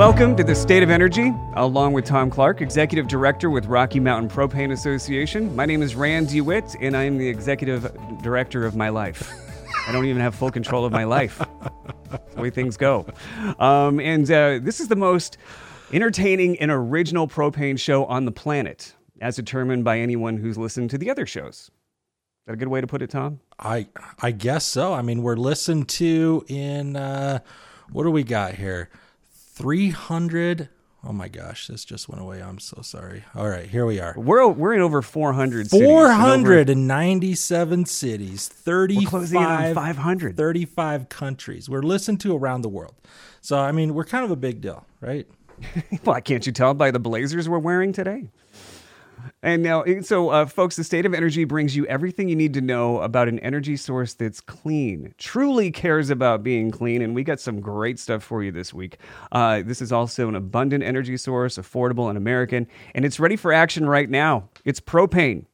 Welcome to the State of Energy, along with Tom Clark, Executive Director with Rocky Mountain Propane Association. My name is Rand DeWitt, and I am the Executive Director of my life. I don't even have full control of my life. That's the way things go. Um, and uh, this is the most entertaining and original propane show on the planet, as determined by anyone who's listened to the other shows. Is that a good way to put it, Tom? I I guess so. I mean, we're listened to in uh, what do we got here? Three hundred. Oh my gosh, this just went away. I'm so sorry. All right, here we are. We're we're in over 400 cities. over- hundred and ninety-seven cities, We're closing in on 35, 500. 35 countries. We're listened to around the world. So I mean, we're kind of a big deal, right? Why can't you tell by the blazers we're wearing today? And now, so uh, folks, the State of Energy brings you everything you need to know about an energy source that's clean, truly cares about being clean, and we got some great stuff for you this week. Uh, this is also an abundant energy source, affordable and American, and it's ready for action right now. It's propane.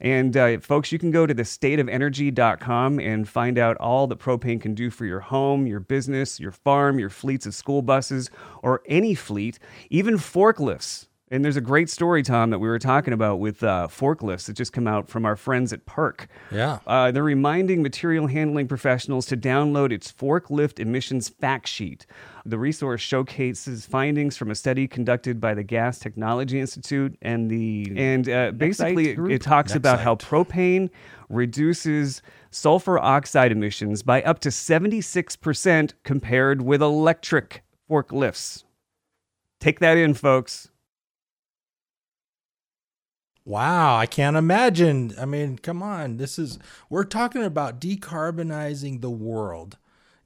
And uh, folks, you can go to thestateofenergy.com and find out all that propane can do for your home, your business, your farm, your fleets of school buses, or any fleet, even forklifts. And there's a great story, Tom, that we were talking about with uh, forklifts that just come out from our friends at PERC. Yeah. Uh, they're reminding material handling professionals to download its forklift emissions fact sheet. The resource showcases findings from a study conducted by the Gas Technology Institute and the and uh, basically it, it talks about how propane reduces sulfur oxide emissions by up to 76% compared with electric forklifts. Take that in, folks. Wow, I can't imagine. I mean, come on. This is we're talking about decarbonizing the world.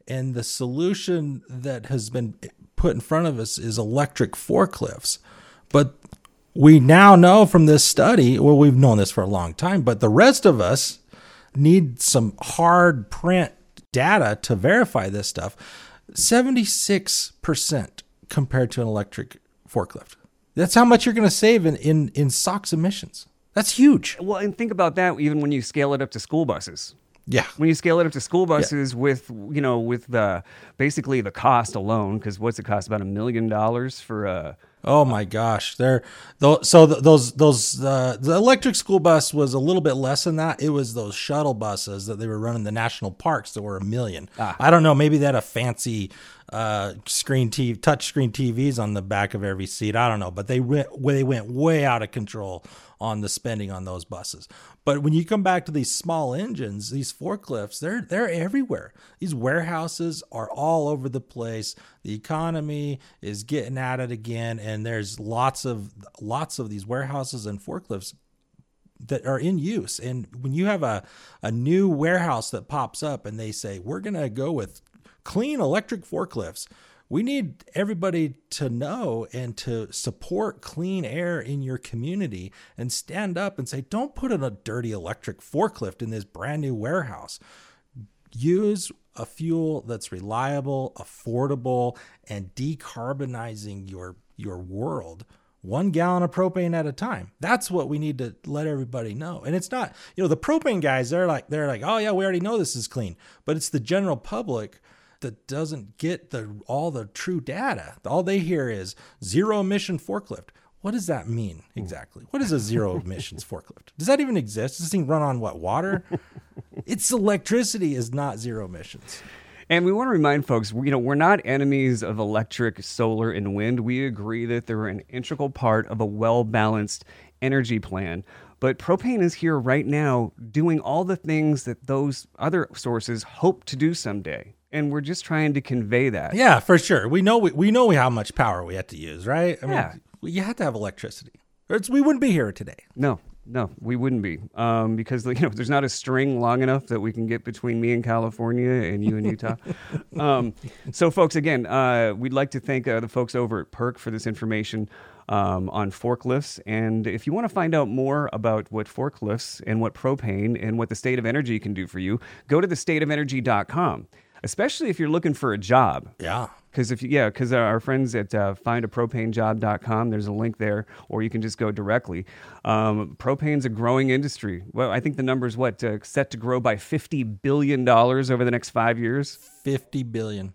And the solution that has been put in front of us is electric forklifts. But we now know from this study, well we've known this for a long time, but the rest of us need some hard print data to verify this stuff. 76% compared to an electric forklift. That's how much you're going to save in, in, in SOX emissions. That's huge. Well, and think about that even when you scale it up to school buses. Yeah. When you scale it up to school buses with, you know, with the basically the cost alone, because what's it cost? About a million dollars for a. Oh my gosh, they're tho- so those those uh, the electric school bus was a little bit less than that. It was those shuttle buses that they were running the national parks that were a million. Ah. I don't know, maybe they had a fancy uh, screen TV, touch screen TVs on the back of every seat. I don't know, but they went they went way out of control on the spending on those buses. But when you come back to these small engines, these forklifts, they're they're everywhere. These warehouses are all over the place. The economy is getting at it again, and there's lots of lots of these warehouses and forklifts that are in use. And when you have a, a new warehouse that pops up and they say, we're going to go with clean electric forklifts, we need everybody to know and to support clean air in your community and stand up and say, don't put in a dirty electric forklift in this brand new warehouse. Use a fuel that's reliable, affordable, and decarbonizing your your world one gallon of propane at a time. That's what we need to let everybody know. And it's not, you know, the propane guys, they're like, they're like, oh yeah, we already know this is clean. But it's the general public that doesn't get the all the true data. All they hear is zero emission forklift. What does that mean exactly? What is a zero emissions forklift? Does that even exist? Does this thing run on what water? it's electricity is not zero emissions. And we want to remind folks, you know, we're not enemies of electric, solar, and wind. We agree that they're an integral part of a well balanced energy plan. But propane is here right now doing all the things that those other sources hope to do someday. And we're just trying to convey that. Yeah, for sure. We know we, we know how much power we have to use, right? I Yeah. mean, you have to have electricity. It's, we wouldn't be here today. No, no, we wouldn't be, um, because you know there's not a string long enough that we can get between me and California and you and Utah. um, so, folks, again, uh, we'd like to thank uh, the folks over at PERC for this information um, on forklifts. And if you want to find out more about what forklifts and what propane and what the state of energy can do for you, go to thestateofenergy.com. Especially if you're looking for a job. Yeah. Because if you, yeah, because our friends at uh, findapropanejob.com, there's a link there, or you can just go directly. Um, propane's a growing industry. Well, I think the number is what uh, set to grow by fifty billion dollars over the next five years. 50 billion.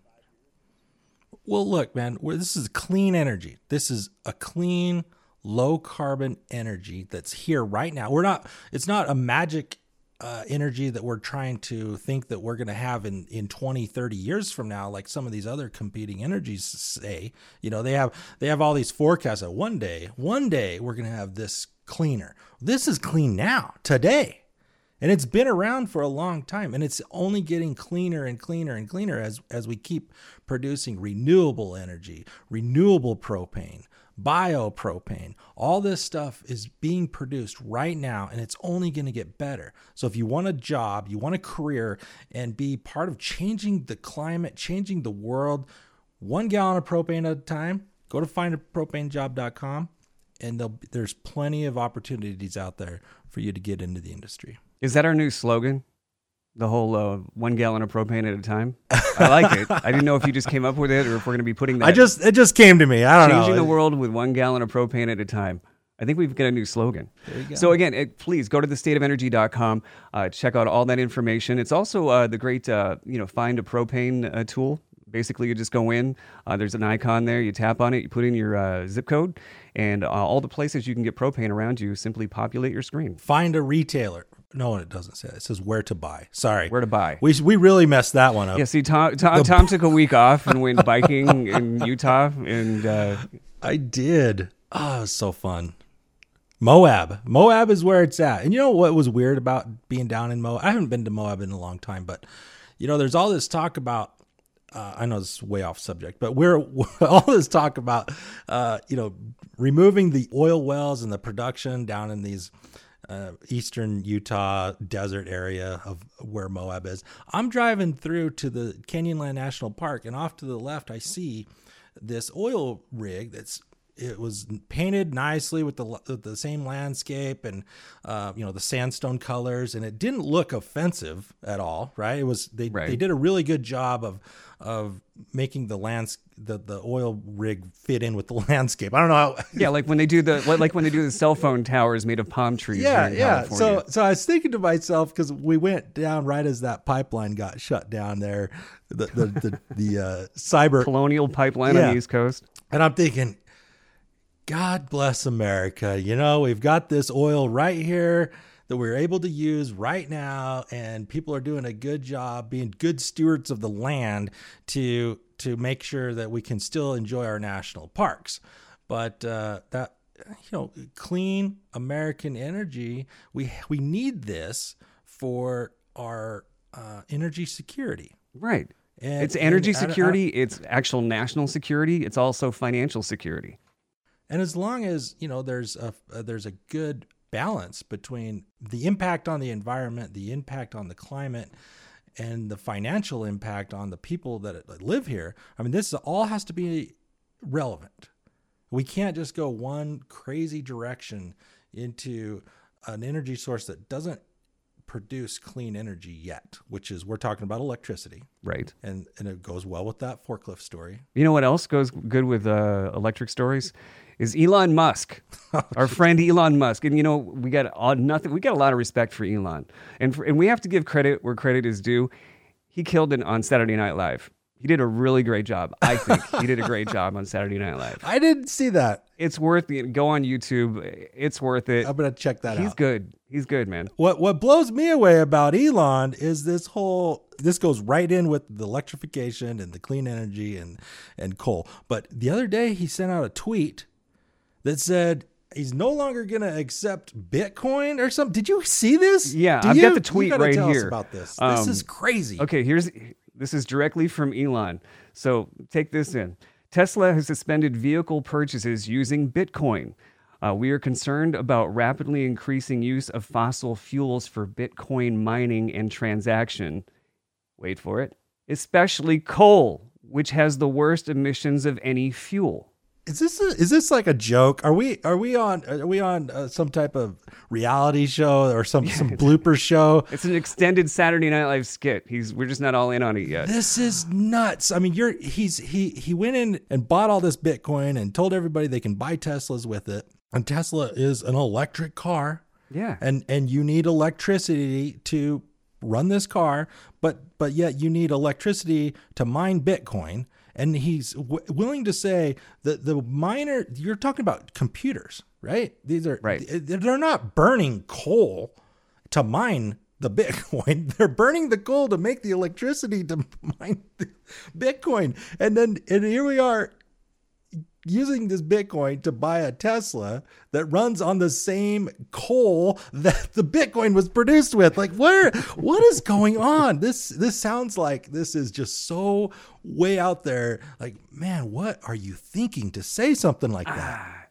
Well, look, man, this is clean energy. This is a clean, low carbon energy that's here right now. We're not. It's not a magic uh, energy that we're trying to think that we're going to have in, in 20 30 years from now like some of these other competing energies say you know they have they have all these forecasts that one day one day we're going to have this cleaner. This is clean now today and it's been around for a long time and it's only getting cleaner and cleaner and cleaner as as we keep producing renewable energy renewable propane biopropane. All this stuff is being produced right now and it's only going to get better. So if you want a job, you want a career and be part of changing the climate, changing the world, one gallon of propane at a time, go to findapropanejob.com and there's plenty of opportunities out there for you to get into the industry. Is that our new slogan? the whole uh, one gallon of propane at a time. I like it. I didn't know if you just came up with it or if we're going to be putting that. I just it just came to me. I don't changing know. Changing the world with one gallon of propane at a time. I think we've got a new slogan. So again, it, please go to thestateofenergy.com. Uh, check out all that information. It's also uh, the great, uh, you know, find a propane uh, tool. Basically, you just go in. Uh, there's an icon there. You tap on it. You put in your uh, zip code, and all the places you can get propane around you. Simply populate your screen. Find a retailer no, it doesn't say that. It says where to buy. Sorry. Where to buy. We, we really messed that one up. Yeah, see, Tom, Tom, Tom took a week off and went biking in Utah. And uh, I did. Oh, it was so fun. Moab. Moab is where it's at. And you know what was weird about being down in Moab? I haven't been to Moab in a long time, but you know, there's all this talk about. Uh, I know this is way off subject, but we're all this talk about, uh, you know, removing the oil wells and the production down in these uh, eastern Utah desert area of where Moab is. I'm driving through to the Canyonland National Park, and off to the left, I see this oil rig that's it was painted nicely with the with the same landscape and uh, you know the sandstone colors, and it didn't look offensive at all. Right? It was they right. they did a really good job of of making the lands the, the oil rig fit in with the landscape. I don't know how. yeah, like when they do the like when they do the cell phone towers made of palm trees. Yeah, yeah. So so I was thinking to myself because we went down right as that pipeline got shut down there, the the the, the uh, cyber colonial pipeline yeah. on the East Coast, and I'm thinking God bless America. You know, we've got this oil right here that we're able to use right now and people are doing a good job being good stewards of the land to to make sure that we can still enjoy our national parks. But uh, that you know, clean American energy, we we need this for our uh, energy security. Right. And, it's energy security. I, I, it's actual national security. It's also financial security. And as long as you know there's a uh, there's a good balance between the impact on the environment, the impact on the climate, and the financial impact on the people that live here. I mean, this all has to be relevant. We can't just go one crazy direction into an energy source that doesn't produce clean energy yet, which is we're talking about electricity. Right. And and it goes well with that forklift story. You know what else goes good with uh, electric stories? Is Elon Musk, our friend Elon Musk. And you know, we got all, nothing. We got a lot of respect for Elon, and for, and we have to give credit where credit is due. He killed it on Saturday Night Live. He did a really great job. I think he did a great job on Saturday Night Live. I didn't see that. It's worth it. Go on YouTube. It's worth it. I'm gonna check that He's out. He's good. He's good, man. What what blows me away about Elon is this whole this goes right in with the electrification and the clean energy and and coal. But the other day he sent out a tweet that said he's no longer going to accept Bitcoin or something. Did you see this? Yeah, Do I've you? got the tweet right here about this. Um, this is crazy. Okay, here's this is directly from Elon. So take this in. Tesla has suspended vehicle purchases using Bitcoin. Uh, we are concerned about rapidly increasing use of fossil fuels for Bitcoin mining and transaction. Wait for it. Especially coal, which has the worst emissions of any fuel is this a, is this like a joke? Are we are we on are we on uh, some type of reality show or some some blooper show? It's an extended Saturday Night Live skit. He's we're just not all in on it yet. This is nuts. I mean, you're he's he he went in and bought all this Bitcoin and told everybody they can buy Teslas with it. And Tesla is an electric car. Yeah. And and you need electricity to run this car, but but yet you need electricity to mine Bitcoin and he's w- willing to say that the miner you're talking about computers right? These are Right. they're not burning coal to mine the bitcoin. They're burning the coal to make the electricity to mine the bitcoin. And then and here we are using this bitcoin to buy a tesla that runs on the same coal that the bitcoin was produced with. Like where what is going on? This this sounds like this is just so way out there. Like man what are you thinking to say something like that ah,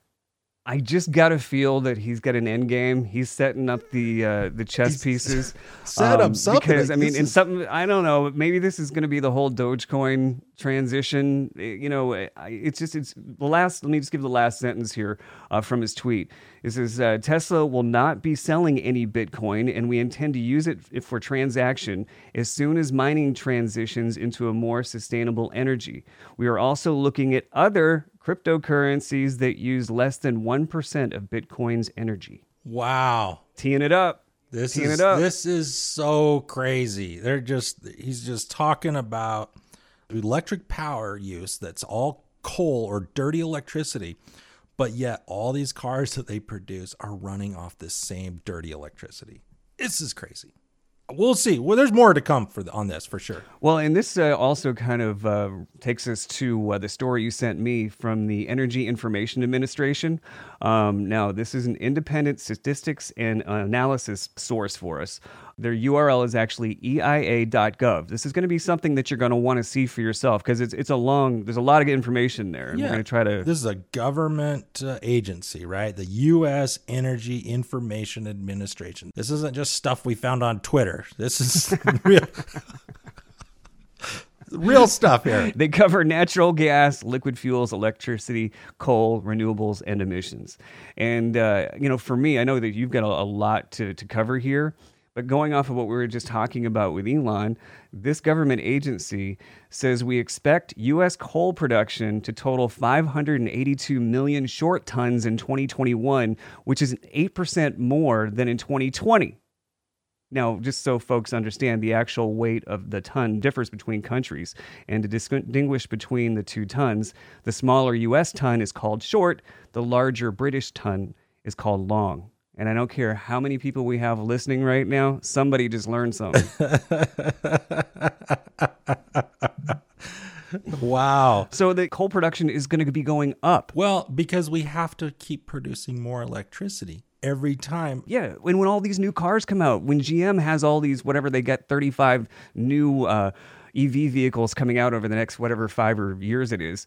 I just got to feel that he's got an end game. He's setting up the uh, the chess He's pieces. set up something. because I mean, in is- something I don't know. Maybe this is going to be the whole Dogecoin transition. Eh, You know, it's just it's the last. Let me just give the last sentence here uh, from his tweet. It says uh, Tesla will not be selling any Bitcoin, and we intend to use it for transaction as soon as mining transitions into a more sustainable energy. We are also looking at other cryptocurrencies that use less than 1% of Bitcoin's energy. wow Teeing it up. This Teeing is it up. this is so crazy. They're just he's just talking about electric power use that's all coal or dirty electricity, but yet all these cars that they produce are running off this same dirty electricity. This is crazy. We'll see. Well, there's more to come for the, on this for sure. Well, and this uh, also kind of uh, takes us to uh, the story you sent me from the Energy Information Administration. Um, now, this is an independent statistics and analysis source for us. Their URL is actually EIA.gov. This is going to be something that you're going to want to see for yourself because it's it's a long. There's a lot of information there, and we're going to try to. This is a government uh, agency, right? The U.S. Energy Information Administration. This isn't just stuff we found on Twitter. This is real, real stuff here. They cover natural gas, liquid fuels, electricity, coal, renewables, and emissions. And, uh, you know, for me, I know that you've got a, a lot to, to cover here. But going off of what we were just talking about with Elon, this government agency says we expect U.S. coal production to total 582 million short tons in 2021, which is 8% more than in 2020. Now, just so folks understand, the actual weight of the ton differs between countries. And to distinguish between the two tons, the smaller US ton is called short, the larger British ton is called long. And I don't care how many people we have listening right now, somebody just learned something. Wow. so the coal production is going to be going up. Well, because we have to keep producing more electricity every time. Yeah, and when all these new cars come out, when GM has all these whatever they get 35 new uh, EV vehicles coming out over the next whatever five or years it is,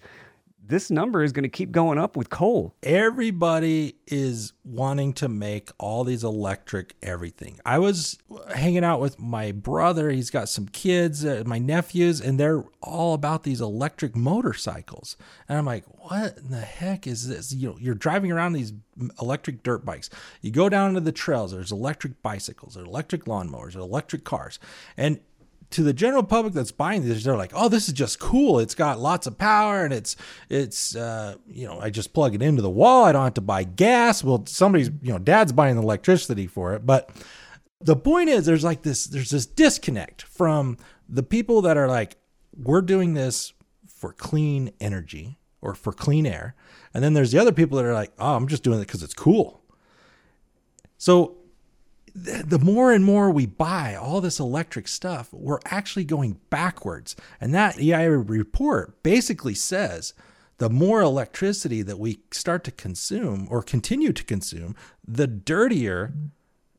this number is going to keep going up with coal. Everybody is wanting to make all these electric everything. I was hanging out with my brother. He's got some kids, uh, my nephews, and they're all about these electric motorcycles. And I'm like, what in the heck is this? You know, you're driving around these electric dirt bikes. You go down into the trails, there's electric bicycles, there's electric lawnmowers, there's electric cars. And to the general public that's buying these, they're like, "Oh, this is just cool. It's got lots of power, and it's it's uh, you know, I just plug it into the wall. I don't have to buy gas. Well, somebody's you know, dad's buying the electricity for it, but the point is, there's like this, there's this disconnect from the people that are like, we're doing this for clean energy or for clean air, and then there's the other people that are like, oh, I'm just doing it because it's cool. So the more and more we buy all this electric stuff, we're actually going backwards. And that EIA report basically says the more electricity that we start to consume or continue to consume, the dirtier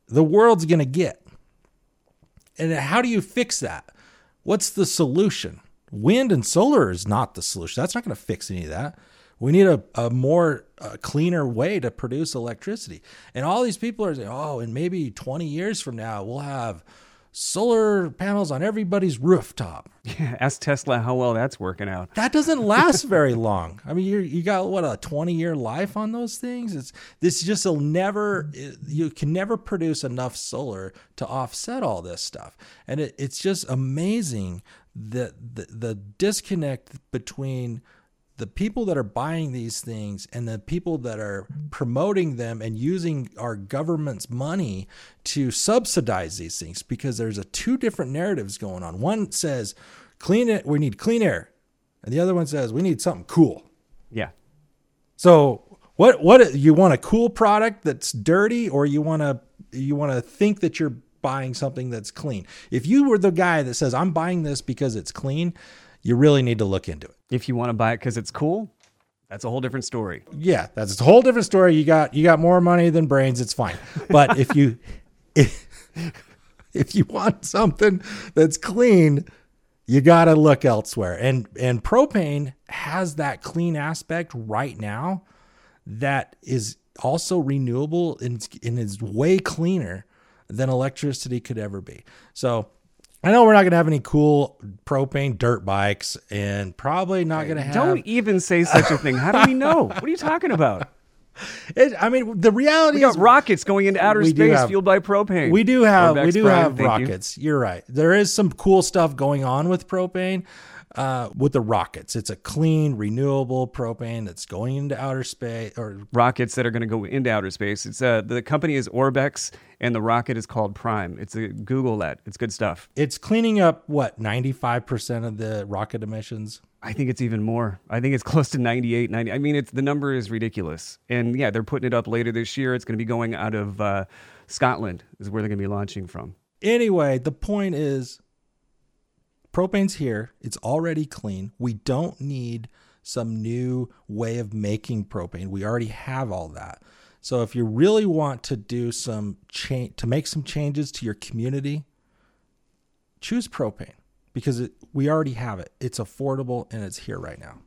the world's going to get. And how do you fix that? What's the solution? Wind and solar is not the solution. That's not going to fix any of that. We need a, a more uh, cleaner way to produce electricity. And all these people are saying, oh, and maybe 20 years from now, we'll have solar panels on everybody's rooftop. Yeah, ask Tesla how well that's working out. That doesn't last very long. I mean, you you got what a 20 year life on those things. It's this just will never you can never produce enough solar to offset all this stuff. And it, it's just amazing that the, the disconnect between the people that are buying these things and the people that are promoting them and using our government's money to subsidize these things because there's a two different narratives going on. One says clean it we need clean air. and the other one says we need something cool. Yeah. So what what you want a cool product that's dirty, or you want to you want to think that you're buying something that's clean? If you were the guy that says I'm buying this because it's clean, you really need to look into it. If you want to buy it because it's cool, that's a whole different story. Yeah, that's a whole different story. You got you got more money than brains, it's fine. But if you if, if you want something that's clean, you got to look elsewhere. And and propane has that clean aspect right now that is also renewable and, and is way cleaner than electricity could ever be. So I know we're not going to have any cool propane dirt bikes and probably not going to have. Don't even say such a thing. How do we know? what are you talking about? It, I mean, the reality We got is rockets going into outer space have- fueled by propane. we do have we do have rockets. You. are right. There is some cool stuff going on with propane. Uh, with the rockets, it's a clean, renewable propane that's going into outer space. Or rockets that are going to go into outer space. It's uh, the company is Orbex, and the rocket is called Prime. It's a Google that. It's good stuff. it's cleaning up what ninety five percent of the rocket emissions. I think it's even more. I think it's close to 98, 90. I mean, it's the number is ridiculous. And yeah, they're putting it up later this year. It's going to be going out of uh, Scotland is where they're going to be launching from. Anyway, the point is propane's here. It's already clean. We don't need some new way of making propane. We already have all that. So if you really want to do some change to make some changes to your community, choose propane because it, we already have it. It's affordable and it's here right now.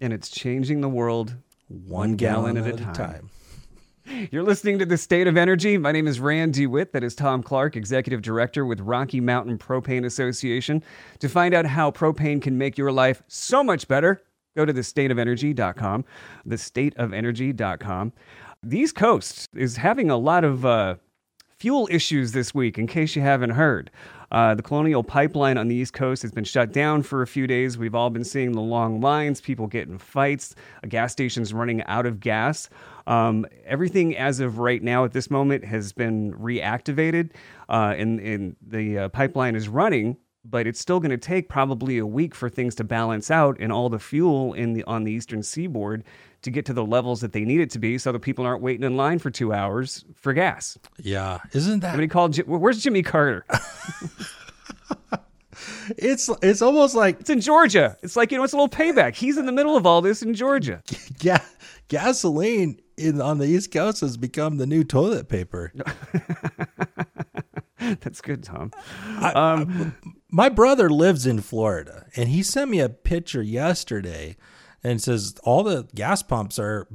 And it's changing the world One, gallon at a time. You're listening to The State of Energy. My name is Rand DeWitt. That is Tom Clark, Executive Director with Rocky Mountain Propane Association. To find out how propane can make your life so much better, go to thestateofenergy.com. Thestateofenergy.com. The East Coast is having a lot of uh, fuel issues this week, in case you haven't heard. Uh, the Colonial Pipeline on the East Coast has been shut down for a few days. We've all been seeing the long lines, people getting fights, gas stations running out of gas. Um, everything as of right now at this moment has been reactivated, uh, and, and the uh, pipeline is running. But it's still going to take probably a week for things to balance out and all the fuel in the on the eastern seaboard to get to the levels that they need it to be, so that people aren't waiting in line for two hours for gas. Yeah, isn't that Somebody called. Where's Jimmy Carter? it's it's almost like It's in Georgia. It's like you know, it's a little payback. He's in the middle of all this in Georgia. ga- gasoline in on the East Coast has become the new toilet paper. That's good, Tom. Um, my brother lives in Florida, and he sent me a picture yesterday, and says all the gas pumps are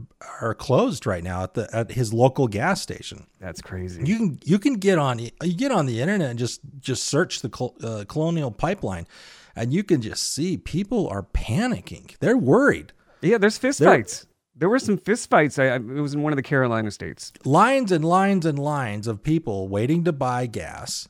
are closed right now at the at his local gas station. That's crazy. You can you can get on you get on the internet and just just search the Col- uh, Colonial Pipeline, and you can just see people are panicking. They're worried. Yeah, there's fist There- fights. There were some fist fights. I, I, it was in one of the Carolina states. lines and lines and lines of people waiting to buy gas.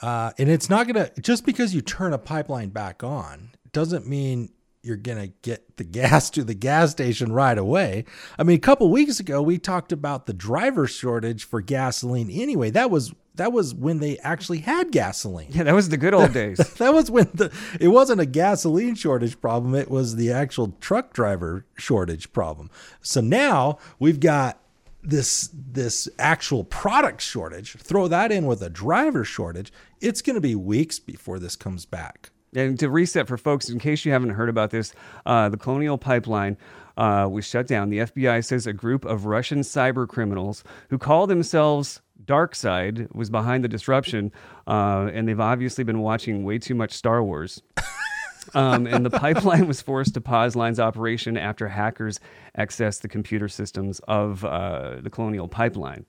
Uh, and it's not going to, just because you turn a pipeline back on, doesn't mean you're going to get the gas to the gas station right away. I mean, a couple weeks ago, we talked about the driver shortage for gasoline anyway. That was, that was when they actually had gasoline. Yeah, that was the good old days. That was when the it wasn't a gasoline shortage problem, it was the actual truck driver shortage problem. So now we've got this this actual product shortage. Throw that in with a driver shortage, it's going to be weeks before this comes back. And to reset for folks, in case you haven't heard about this, uh, the Colonial Pipeline uh, was shut down. The FBI says a group of Russian cyber criminals who call themselves DarkSide was behind the disruption, uh, and they've obviously been watching way too much Star Wars. um, and the pipeline was forced to pause line's operation after hackers accessed the computer systems of uh, the Colonial Pipeline.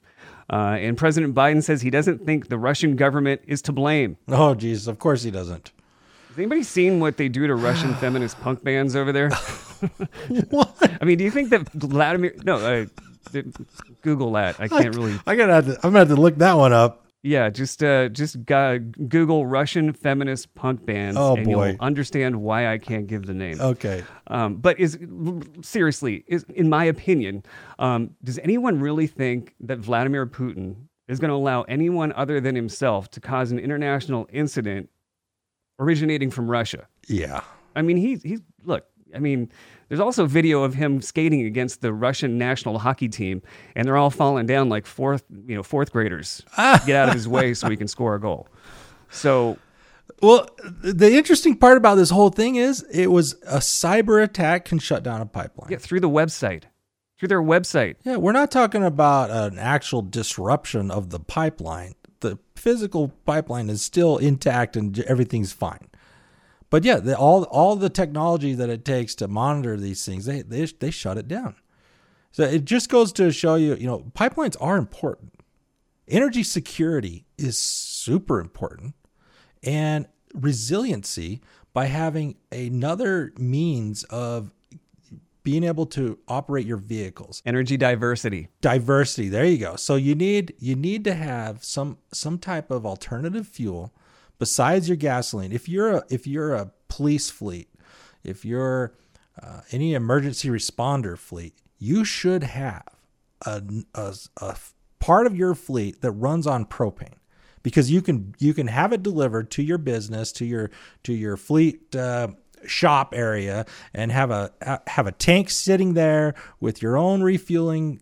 Uh, and President Biden says he doesn't think the Russian government is to blame. Oh Jesus, of course he doesn't. Has anybody seen what they do to Russian feminist punk bands over there? What? I mean, do you think that Vladimir? No, uh, Google that. I can't really. I gotta have to, I'm gonna have to look that one up. Yeah, just uh, just go- Google Russian feminist punk bands, Oh, and boy. you'll understand why I can't give the name. Okay. Um, but is seriously, is in my opinion, um, does anyone really think that Vladimir Putin is going to allow anyone other than himself to cause an international incident originating from Russia? Yeah. I mean, he's he's look, I mean, there's also video of him skating against the Russian national hockey team, and they're all falling down like fourth, you know, fourth graders. Get out of his way so he can score a goal. So Well, the interesting part about this whole thing is it was a cyber attack can shut down a pipeline. yeah, through the website, through their website. Yeah, we're not talking about an actual disruption of the pipeline. The physical pipeline is still intact and everything's fine. But yeah, the, all all the technology that it takes to monitor these things, they they they shut it down. So it just goes to show you, you know, pipelines are important. Energy security is super important, and resiliency by having another means of being able to operate your vehicles. Energy diversity. diversity. There you go. So you need you need to have some some type of alternative fuel besides your gasoline. If you're a if you're a police fleet if you're uh, any emergency responder fleet you should have a, a, a part of your fleet that runs on propane because you can you can have it delivered to your business to your to your fleet uh, shop area and have a have a tank sitting there with your own refueling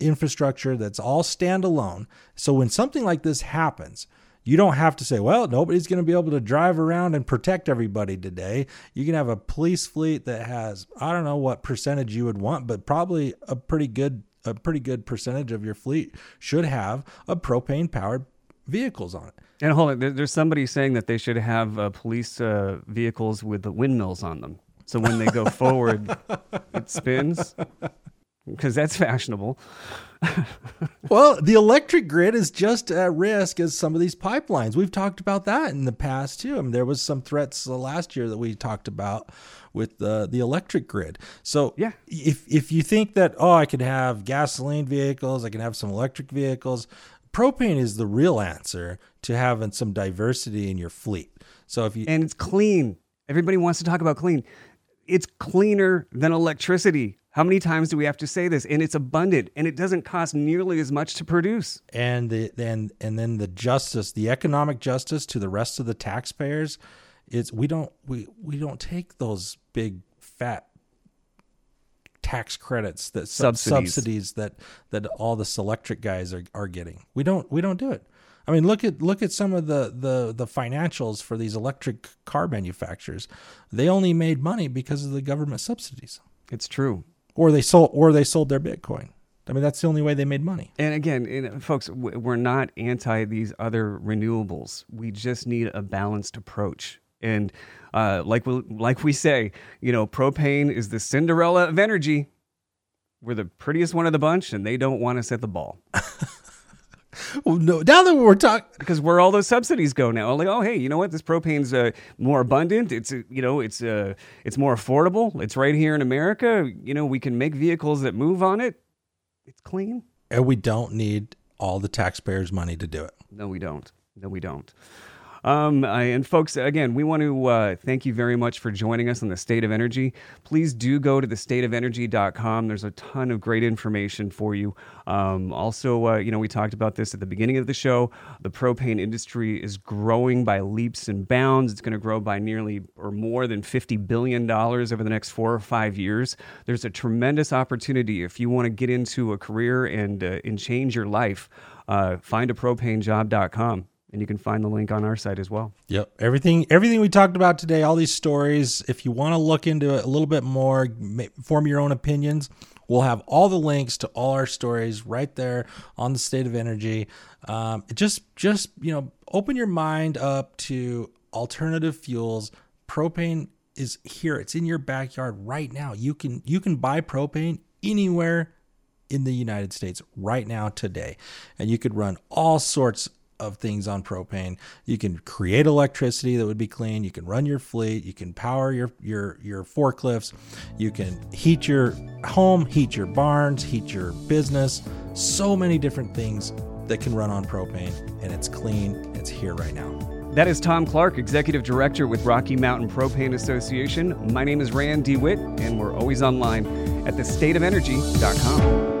infrastructure that's all standalone. So when something like this happens, you don't have to say, well, nobody's going to be able to drive around and protect everybody today. You can have a police fleet that has, I don't know what percentage you would want, but probably a pretty good a pretty good percentage of your fleet should have a propane powered vehicles on it. And hold on, there- there's somebody saying that they should have uh, police uh, vehicles with the windmills on them. So when they go forward, it spins. Because that's fashionable. Well, the electric grid is just at risk as some of these pipelines. We've talked about that in the past too. I mean, there was some threats uh, last year that we talked about with uh, the electric grid. So, Yeah. if if you think that oh, I could have gasoline vehicles, I can have some electric vehicles, propane is the real answer to having some diversity in your fleet. So if you And it's clean. Everybody wants to talk about clean. It's cleaner than electricity. How many times do we have to say this? And it's abundant and it doesn't cost nearly as much to produce. and the and and then the justice the economic justice to the rest of the taxpayers is we don't we we don't take those big fat tax credits that Subsidies. subsidies that that all the electric guys are, are getting we don't we don't do it i mean look at look at some of the the the financials for these electric car manufacturers they only made money because of the government subsidies It's true. or they sold or they sold their bitcoin i mean that's the only way they made money And again, and uh, folks, we're not anti these other renewables. We just need a balanced approach. And uh, like we like we say, you know, propane is the Cinderella of energy. We're the prettiest one of the bunch, and they don't want us at the ball Well, no, now that we're talking because where all those subsidies go now. Like, oh, hey, you know what? This propane's uh, more abundant. It's uh, you know, it's uh, it's more affordable. It's right here in America. You know, we can make vehicles that move on it. It's clean. and we don't need all the taxpayers' money to do it. No, we don't. No, we don't. Um, I, and folks, again, we want to uh, thank you very much for joining us on the State of Energy. Please do go to thestateofenergy.com. There's a ton of great information for you. Um, also, uh, you know, we talked about this at the beginning of the show. The propane industry is growing by leaps and bounds. It's going to grow by nearly or more than $50 billion over the next four or five years. There's a tremendous opportunity if you want to get into a career and, uh, and change your life. Uh, find a propanejob.com and you can find the link on our site as well. Yep. Everything everything we talked about today, all these stories, if you want to look into it a little bit more, form your own opinions, we'll have all the links to all our stories right there on the state of energy. Um, just just, you know, open your mind up to alternative fuels. Propane is here. It's in your backyard right now. You can you can buy propane anywhere in the United States right now today. And you could run all sorts of things on propane. You can create electricity that would be clean. You can run your fleet. You can power your your your forklifts. You can heat your home, heat your barns, heat your business. So many different things that can run on propane and it's clean. It's here right now. That is Tom Clark, Executive Director with Rocky Mountain Propane Association. My name is Rand DeWitt, and we're always online at thestateofenergy.com.